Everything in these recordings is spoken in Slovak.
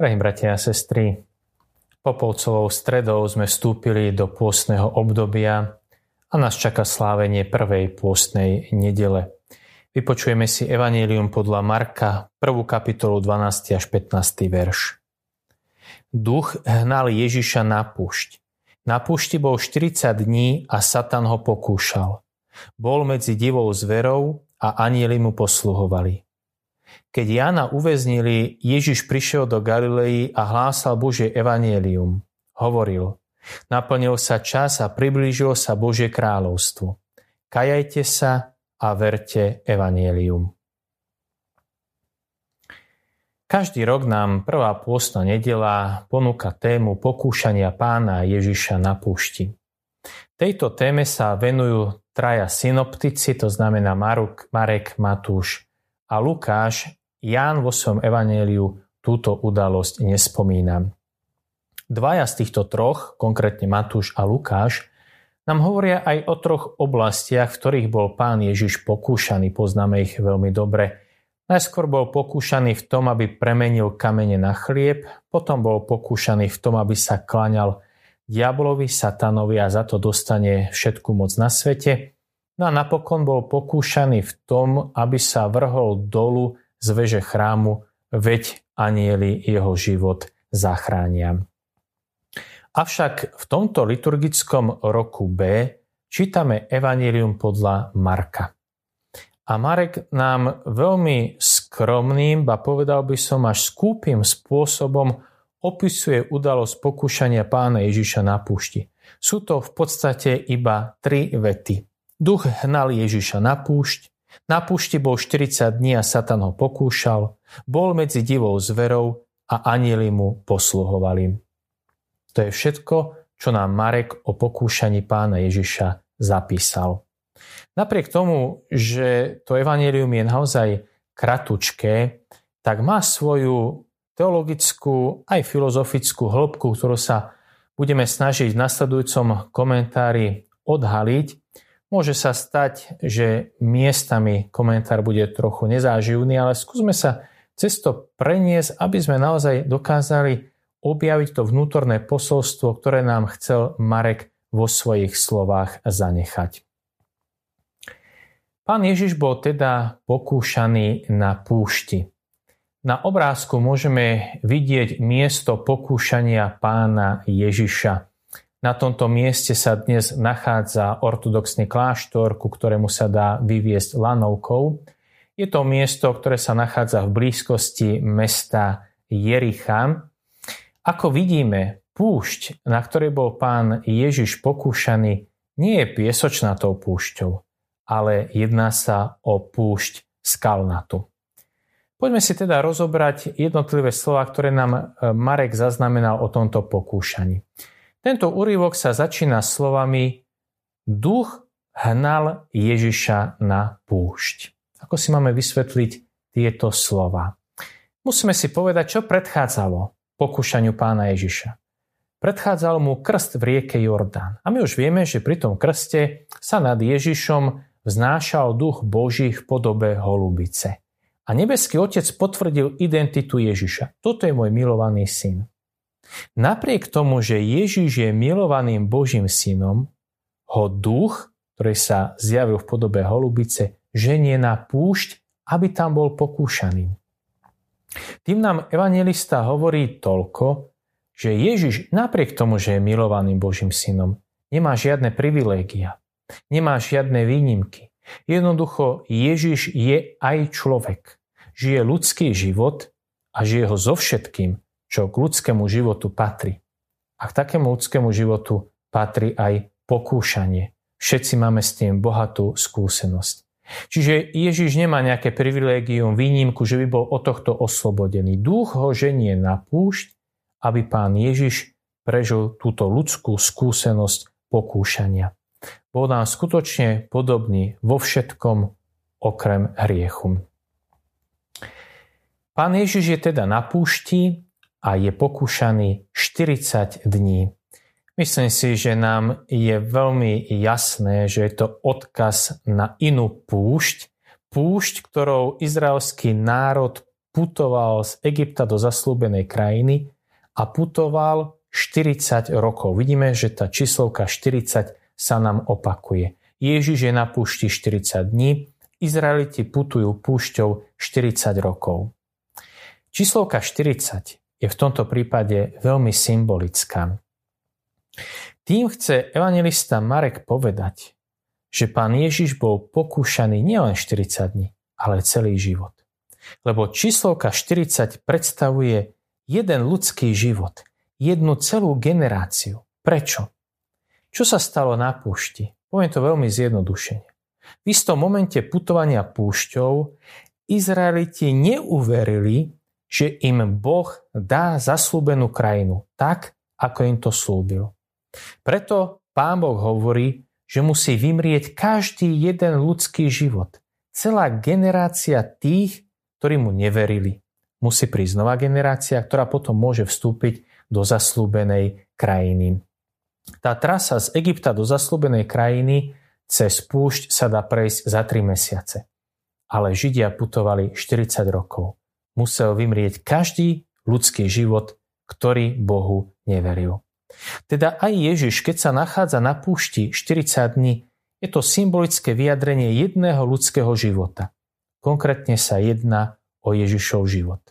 Drahí bratia a sestry, Popolcovou stredou sme vstúpili do pôstneho obdobia a nás čaká slávenie prvej pôstnej nedele. Vypočujeme si Evangelium podľa Marka, 1. kapitolu 12. až 15. verš. Duch hnal Ježiša na púšť. Na púšti bol 40 dní a Satan ho pokúšal. Bol medzi divou zverou a anieli mu posluhovali. Keď Jána uväznili, Ježiš prišiel do Galilei a hlásal Božie evanielium. Hovoril, naplnil sa čas a priblížilo sa Božie kráľovstvo. Kajajte sa a verte evanielium. Každý rok nám prvá pôstna nedela ponúka tému pokúšania pána Ježiša na púšti. Tejto téme sa venujú traja synoptici, to znamená Maruk, Marek, Matúš a Lukáš, Ján vo svojom evanéliu túto udalosť nespomína. Dvaja z týchto troch, konkrétne Matúš a Lukáš, nám hovoria aj o troch oblastiach, v ktorých bol pán Ježiš pokúšaný, poznáme ich veľmi dobre. Najskôr bol pokúšaný v tom, aby premenil kamene na chlieb, potom bol pokúšaný v tom, aby sa klaňal diabolovi, satanovi a za to dostane všetku moc na svete. No a napokon bol pokúšaný v tom, aby sa vrhol dolu z veže chrámu, veď anieli jeho život zachránia. Avšak v tomto liturgickom roku B čítame Evangelium podľa Marka. A Marek nám veľmi skromným, ba povedal by som až skúpým spôsobom opisuje udalosť pokúšania pána Ježiša na púšti. Sú to v podstate iba tri vety. Duch hnal Ježiša na púšť, na púšti bol 40 dní a Satan ho pokúšal, bol medzi divou zverou a anieli mu posluhovali. To je všetko, čo nám Marek o pokúšaní pána Ježiša zapísal. Napriek tomu, že to evanelium je naozaj kratučké, tak má svoju teologickú aj filozofickú hĺbku, ktorú sa budeme snažiť v nasledujúcom komentári odhaliť Môže sa stať, že miestami komentár bude trochu nezáživný, ale skúsme sa cez to preniesť, aby sme naozaj dokázali objaviť to vnútorné posolstvo, ktoré nám chcel Marek vo svojich slovách zanechať. Pán Ježiš bol teda pokúšaný na púšti. Na obrázku môžeme vidieť miesto pokúšania pána Ježiša. Na tomto mieste sa dnes nachádza ortodoxný kláštor, ku ktorému sa dá vyviesť lanovkou. Je to miesto, ktoré sa nachádza v blízkosti mesta Jericha. Ako vidíme, púšť, na ktorej bol pán Ježiš pokúšaný, nie je piesočnatou púšťou, ale jedná sa o púšť skalnatu. Poďme si teda rozobrať jednotlivé slova, ktoré nám Marek zaznamenal o tomto pokúšaní. Tento úryvok sa začína slovami Duch hnal Ježiša na púšť. Ako si máme vysvetliť tieto slova? Musíme si povedať, čo predchádzalo pokúšaniu pána Ježiša. Predchádzal mu krst v rieke Jordán. A my už vieme, že pri tom krste sa nad Ježišom vznášal duch Boží v podobe holubice. A nebeský otec potvrdil identitu Ježiša. Toto je môj milovaný syn. Napriek tomu, že Ježiš je milovaným Božím synom, ho duch, ktorý sa zjavil v podobe holubice, ženie na púšť, aby tam bol pokúšaný. Tým nám evangelista hovorí toľko, že Ježiš napriek tomu, že je milovaným Božím synom, nemá žiadne privilégia, nemá žiadne výnimky. Jednoducho Ježiš je aj človek. Žije ľudský život a žije ho so všetkým, čo k ľudskému životu patrí. A k takému ľudskému životu patrí aj pokúšanie. Všetci máme s tým bohatú skúsenosť. Čiže Ježiš nemá nejaké privilégium, výnimku, že by bol od tohto oslobodený. Duch ho ženie na púšť, aby pán Ježiš prežil túto ľudskú skúsenosť pokúšania. Bol nám skutočne podobný vo všetkom okrem hriechu. Pán Ježiš je teda na púšti a je pokúšaný 40 dní. Myslím si, že nám je veľmi jasné, že je to odkaz na inú púšť, púšť, ktorou izraelský národ putoval z Egypta do zaslúbenej krajiny a putoval 40 rokov. Vidíme, že tá číslovka 40 sa nám opakuje. Ježiš je na púšti 40 dní, Izraeliti putujú púšťou 40 rokov. Číslovka 40 je v tomto prípade veľmi symbolická. Tým chce evangelista Marek povedať, že pán Ježiš bol pokúšaný nielen 40 dní, ale celý život. Lebo číslovka 40 predstavuje jeden ľudský život, jednu celú generáciu. Prečo? Čo sa stalo na púšti? Poviem to veľmi zjednodušene. V istom momente putovania púšťou Izraeliti neuverili, že im Boh dá zaslúbenú krajinu tak, ako im to slúbil. Preto Pán Boh hovorí, že musí vymrieť každý jeden ľudský život. Celá generácia tých, ktorí mu neverili. Musí prísť nová generácia, ktorá potom môže vstúpiť do zaslúbenej krajiny. Tá trasa z Egypta do zaslúbenej krajiny cez púšť sa dá prejsť za 3 mesiace. Ale Židia putovali 40 rokov. Musel vymrieť každý ľudský život, ktorý Bohu neveril. Teda aj Ježiš, keď sa nachádza na púšti 40 dní, je to symbolické vyjadrenie jedného ľudského života. Konkrétne sa jedná o Ježišov život.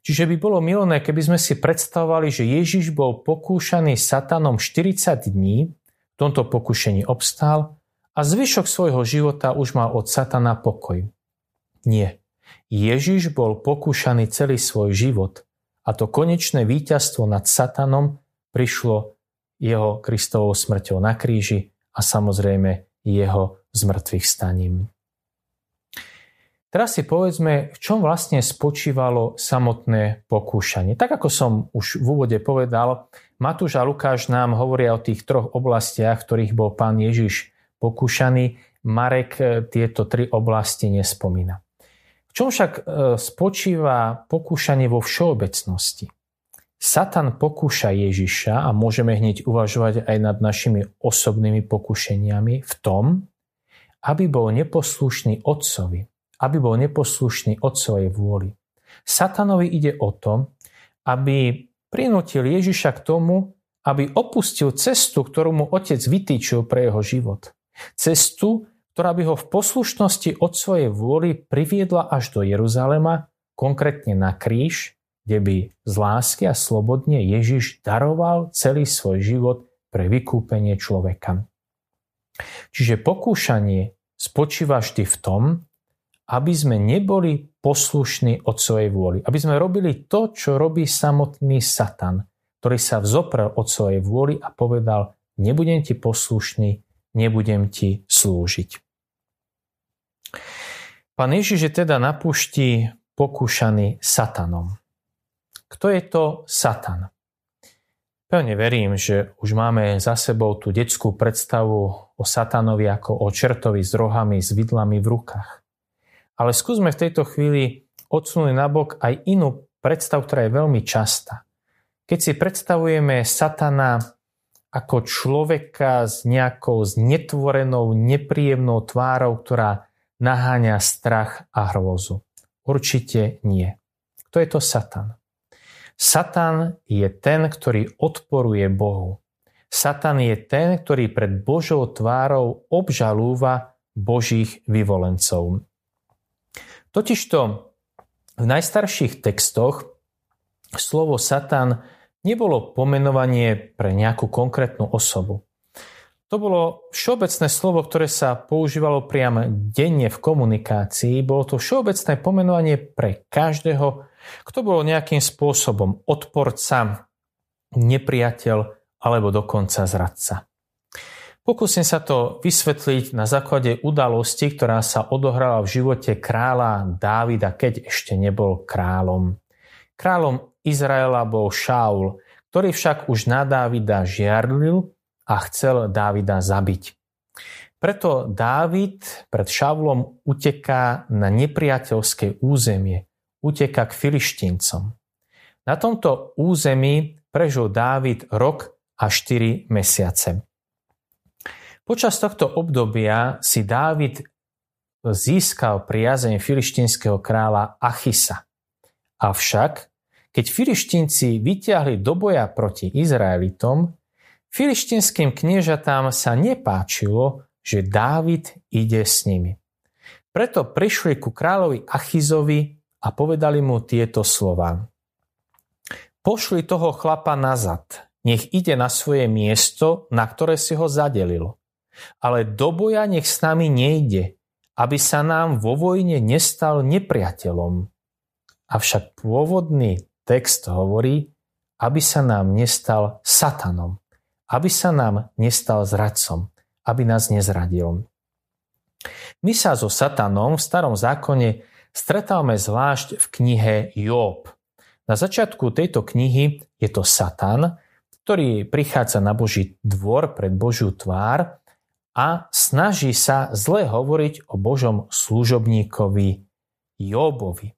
Čiže by bolo milné, keby sme si predstavovali, že Ježiš bol pokúšaný satanom 40 dní, v tomto pokušení obstál a zvyšok svojho života už mal od satana pokoj. Nie. Ježiš bol pokúšaný celý svoj život a to konečné víťazstvo nad satanom prišlo jeho Kristovou smrťou na kríži a samozrejme jeho zmrtvých staním. Teraz si povedzme, v čom vlastne spočívalo samotné pokúšanie. Tak ako som už v úvode povedal, Matúš a Lukáš nám hovoria o tých troch oblastiach, v ktorých bol pán Ježiš pokúšaný. Marek e, tieto tri oblasti nespomína. Čom však e, spočíva pokúšanie vo všeobecnosti? Satan pokúša Ježiša a môžeme hneď uvažovať aj nad našimi osobnými pokušeniami v tom, aby bol neposlušný otcovi, aby bol neposlušný otcovej vôli. Satanovi ide o to, aby prinútil Ježiša k tomu, aby opustil cestu, ktorú mu otec vytýčil pre jeho život. Cestu, ktorá by ho v poslušnosti od svojej vôly priviedla až do Jeruzalema, konkrétne na kríž, kde by z lásky a slobodne Ježiš daroval celý svoj život pre vykúpenie človeka. Čiže pokúšanie spočíva vždy v tom, aby sme neboli poslušní od svojej vôly. Aby sme robili to, čo robí samotný Satan, ktorý sa vzoprel od svojej vôly a povedal, nebudem ti poslušný, nebudem ti slúžiť. Pán Ježiš je teda na púšti pokúšaný Satanom. Kto je to Satan? Pevne verím, že už máme za sebou tú detskú predstavu o Satanovi ako o čertovi s rohami, s vidlami v rukách. Ale skúsme v tejto chvíli odsunúť nabok aj inú predstavu, ktorá je veľmi častá. Keď si predstavujeme Satana ako človeka s nejakou znetvorenou, nepríjemnou tvárou, ktorá naháňa strach a hrôzu. Určite nie. Kto je to Satan? Satan je ten, ktorý odporuje Bohu. Satan je ten, ktorý pred Božou tvárou obžalúva Božích vyvolencov. Totižto v najstarších textoch slovo Satan nebolo pomenovanie pre nejakú konkrétnu osobu. To bolo všeobecné slovo, ktoré sa používalo priamo denne v komunikácii. Bolo to všeobecné pomenovanie pre každého, kto bol nejakým spôsobom odporca, nepriateľ alebo dokonca zradca. Pokúsim sa to vysvetliť na základe udalosti, ktorá sa odohrala v živote kráľa Dávida, keď ešte nebol kráľom. Kráľom Izraela bol Šaul, ktorý však už na Dávida žiarlil a chcel Dávida zabiť. Preto Dávid pred Šaulom uteká na nepriateľské územie, uteká k filištíncom. Na tomto území prežil Dávid rok a 4 mesiace. Počas tohto obdobia si Dávid získal priazeň filištinského kráľa Achisa. Avšak, keď filištínci vyťahli do boja proti Izraelitom, filištinským kniežatám sa nepáčilo, že Dávid ide s nimi. Preto prišli ku kráľovi Achizovi a povedali mu tieto slova. Pošli toho chlapa nazad, nech ide na svoje miesto, na ktoré si ho zadelilo. Ale do boja nech s nami nejde, aby sa nám vo vojne nestal nepriateľom. Avšak pôvodný text hovorí, aby sa nám nestal satanom, aby sa nám nestal zradcom, aby nás nezradil. My sa so satanom v starom zákone stretávame zvlášť v knihe Job. Na začiatku tejto knihy je to Satan, ktorý prichádza na Boží dvor pred Božiu tvár a snaží sa zle hovoriť o Božom služobníkovi Jobovi.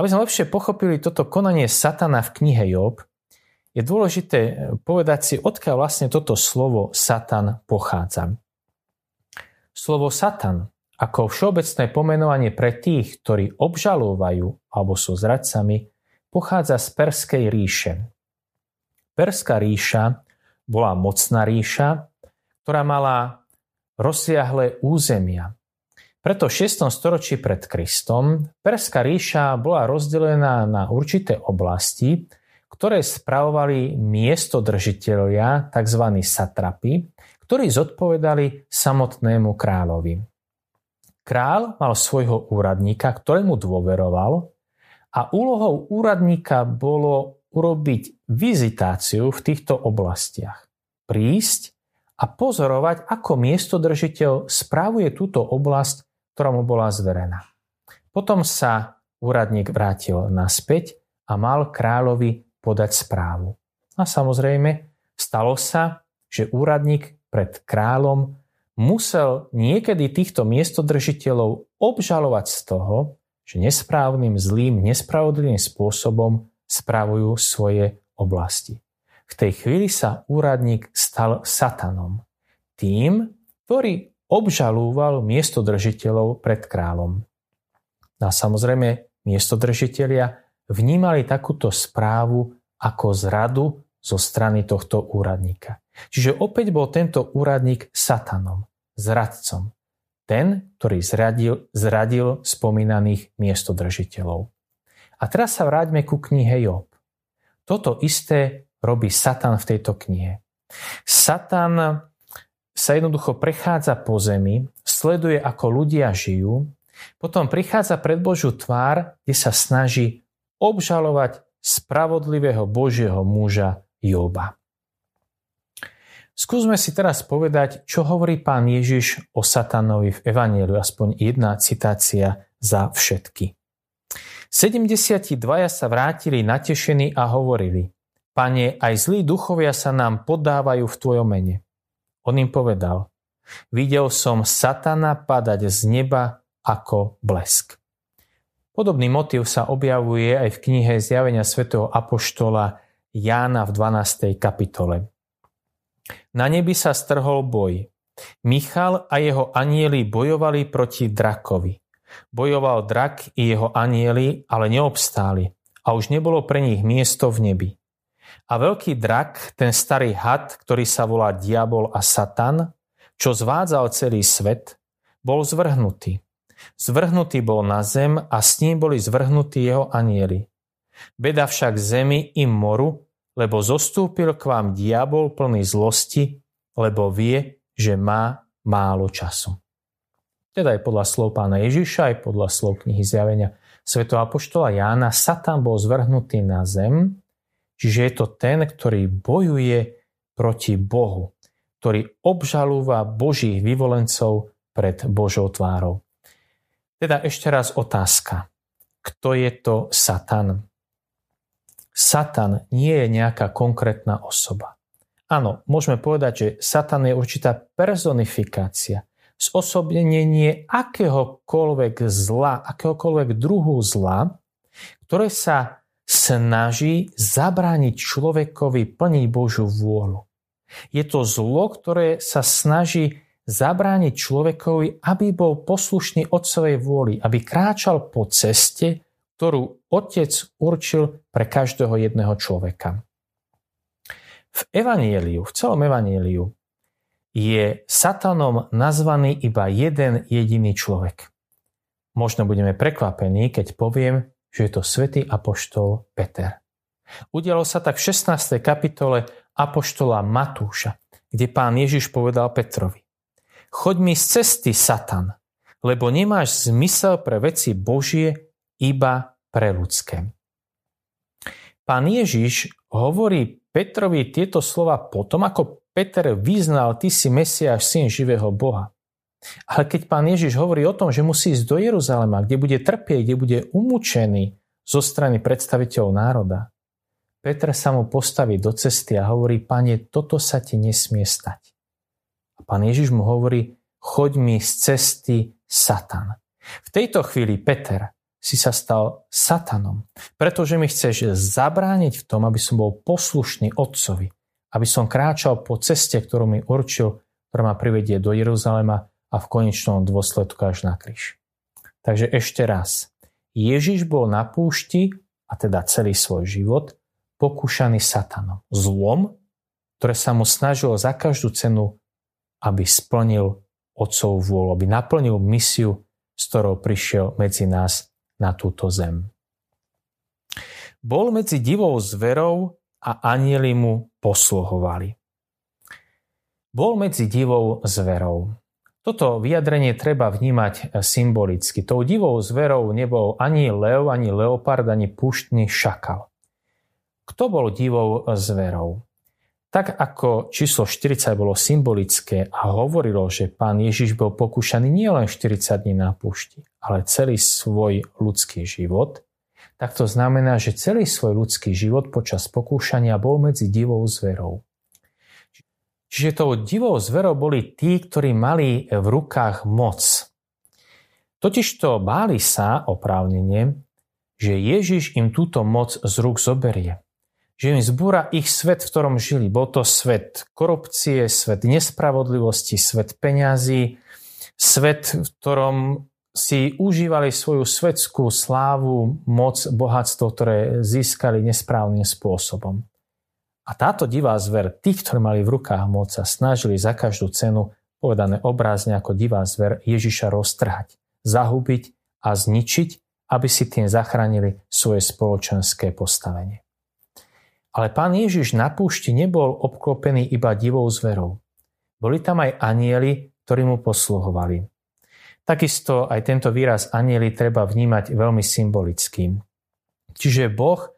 Aby sme lepšie pochopili toto konanie Satana v knihe Job, je dôležité povedať si, odkiaľ vlastne toto slovo Satan pochádza. Slovo Satan ako všeobecné pomenovanie pre tých, ktorí obžalúvajú alebo sú zradcami, pochádza z Perskej ríše. Perská ríša bola mocná ríša, ktorá mala rozsiahle územia. Preto v 6. storočí pred Kristom Perská ríša bola rozdelená na určité oblasti, ktoré spravovali miestodržiteľia, tzv. satrapy, ktorí zodpovedali samotnému kráľovi. Král mal svojho úradníka, ktorému dôveroval a úlohou úradníka bolo urobiť vizitáciu v týchto oblastiach. Prísť a pozorovať, ako miestodržiteľ správuje túto oblasť, ktorá bola zverená. Potom sa úradník vrátil naspäť a mal kráľovi podať správu. A samozrejme, stalo sa, že úradník pred kráľom musel niekedy týchto miestodržiteľov obžalovať z toho, že nesprávnym, zlým, nespravodlivým spôsobom spravujú svoje oblasti. V tej chvíli sa úradník stal satanom. Tým, ktorý obžalúval miestodržiteľov pred kráľom. No a samozrejme, miestodržiteľia vnímali takúto správu ako zradu zo strany tohto úradníka. Čiže opäť bol tento úradník satanom, zradcom. Ten, ktorý zradil, zradil spomínaných miestodržiteľov. A teraz sa vráťme ku knihe Job. Toto isté robí Satan v tejto knihe. Satan sa jednoducho prechádza po zemi, sleduje, ako ľudia žijú, potom prichádza pred Božiu tvár, kde sa snaží obžalovať spravodlivého Božieho muža Joba. Skúsme si teraz povedať, čo hovorí pán Ježiš o satanovi v Evangeliu, aspoň jedna citácia za všetky. 72 sa vrátili natešení a hovorili, Pane, aj zlí duchovia sa nám podávajú v Tvojom mene. On im povedal, videl som satana padať z neba ako blesk. Podobný motiv sa objavuje aj v knihe Zjavenia svätého Apoštola Jána v 12. kapitole. Na nebi sa strhol boj. Michal a jeho anieli bojovali proti drakovi. Bojoval drak i jeho anieli, ale neobstáli a už nebolo pre nich miesto v nebi. A veľký drak, ten starý had, ktorý sa volá Diabol a Satan, čo zvádzal celý svet, bol zvrhnutý. Zvrhnutý bol na zem a s ním boli zvrhnutí jeho anieli. Beda však zemi i moru, lebo zostúpil k vám diabol plný zlosti, lebo vie, že má málo času. Teda aj podľa slov pána Ježiša, aj podľa slov knihy zjavenia Sv. Apoštola Jána, Satan bol zvrhnutý na zem, čiže je to ten, ktorý bojuje proti Bohu, ktorý obžalúva Božích vyvolencov pred Božou tvárou. Teda ešte raz otázka. Kto je to Satan? Satan nie je nejaká konkrétna osoba. Áno, môžeme povedať, že Satan je určitá personifikácia, zosobnenie akéhokoľvek zla, akéhokoľvek druhu zla, ktoré sa snaží zabrániť človekovi plniť Božiu vôľu. Je to zlo, ktoré sa snaží zabrániť človekovi, aby bol poslušný od svojej vôli, aby kráčal po ceste, ktorú Otec určil pre každého jedného človeka. V Evanieliu, v celom Evanieliu je satanom nazvaný iba jeden jediný človek. Možno budeme prekvapení, keď poviem, že je to svätý apoštol Peter. Udialo sa tak v 16. kapitole apoštola Matúša, kde pán Ježiš povedal Petrovi Choď mi z cesty, Satan, lebo nemáš zmysel pre veci Božie, iba pre ľudské. Pán Ježiš hovorí Petrovi tieto slova potom, ako Peter vyznal, ty si Mesiáš, syn živého Boha. Ale keď pán Ježiš hovorí o tom, že musí ísť do Jeruzalema, kde bude trpieť, kde bude umúčený zo strany predstaviteľov národa, Peter sa mu postaví do cesty a hovorí, pane, toto sa ti nesmie stať. A pán Ježiš mu hovorí, choď mi z cesty Satan. V tejto chvíli Peter si sa stal satanom, pretože mi chceš zabrániť v tom, aby som bol poslušný otcovi, aby som kráčal po ceste, ktorú mi určil, ktorá ma privedie do Jeruzalema a v konečnom dôsledku až na kríž. Takže ešte raz. Ježiš bol na púšti, a teda celý svoj život, pokúšaný satanom. Zlom, ktoré sa mu snažilo za každú cenu, aby splnil otcov vôľu, aby naplnil misiu, s ktorou prišiel medzi nás na túto zem. Bol medzi divou zverou a anieli mu posluhovali. Bol medzi divou zverou. Toto vyjadrenie treba vnímať symbolicky. Tou divou zverou nebol ani lev, ani leopard, ani puštný šakal. Kto bol divou zverou? Tak ako číslo 40 bolo symbolické a hovorilo, že pán Ježiš bol pokúšaný nielen 40 dní na púšti, ale celý svoj ľudský život, tak to znamená, že celý svoj ľudský život počas pokúšania bol medzi divou zverou. Čiže tou divou zverou boli tí, ktorí mali v rukách moc. Totižto báli sa oprávnenie, že Ježiš im túto moc z rúk zoberie. Že im zbúra ich svet, v ktorom žili. Bol to svet korupcie, svet nespravodlivosti, svet peňazí, svet, v ktorom si užívali svoju svetskú slávu, moc, bohatstvo, ktoré získali nesprávnym spôsobom. A táto divá zver, tí, ktorí mali v rukách moc, sa snažili za každú cenu, povedané obrázne ako divá zver, Ježiša roztrhať, zahubiť a zničiť, aby si tým zachránili svoje spoločenské postavenie. Ale pán Ježiš na púšti nebol obklopený iba divou zverou. Boli tam aj anieli, ktorí mu posluhovali. Takisto aj tento výraz anieli treba vnímať veľmi symbolickým. Čiže Boh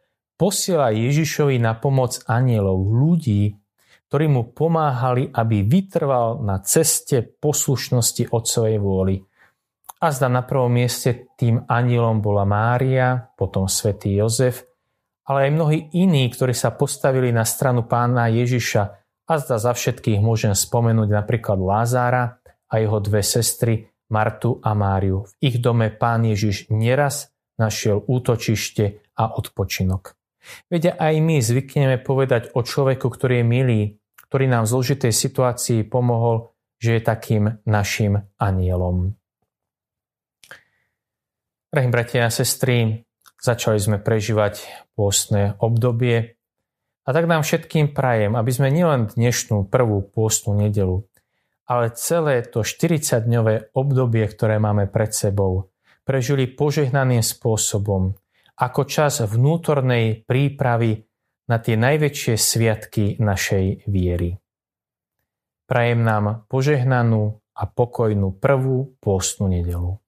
posiela Ježišovi na pomoc anielov, ľudí, ktorí mu pomáhali, aby vytrval na ceste poslušnosti Otcovej vôli. A zda na prvom mieste tým anielom bola Mária, potom svätý Jozef, ale aj mnohí iní, ktorí sa postavili na stranu pána Ježiša a zda za všetkých môžem spomenúť napríklad Lázára a jeho dve sestry Martu a Máriu. V ich dome pán Ježiš neraz našiel útočište a odpočinok. Veď aj my zvykneme povedať o človeku, ktorý je milý, ktorý nám v zložitej situácii pomohol, že je takým našim anielom. Drahí bratia a sestry, začali sme prežívať pôstne obdobie a tak nám všetkým prajem, aby sme nielen dnešnú prvú pôstnu nedelu, ale celé to 40-dňové obdobie, ktoré máme pred sebou, prežili požehnaným spôsobom, ako čas vnútornej prípravy na tie najväčšie sviatky našej viery. Prajem nám požehnanú a pokojnú prvú pôstnu nedelu.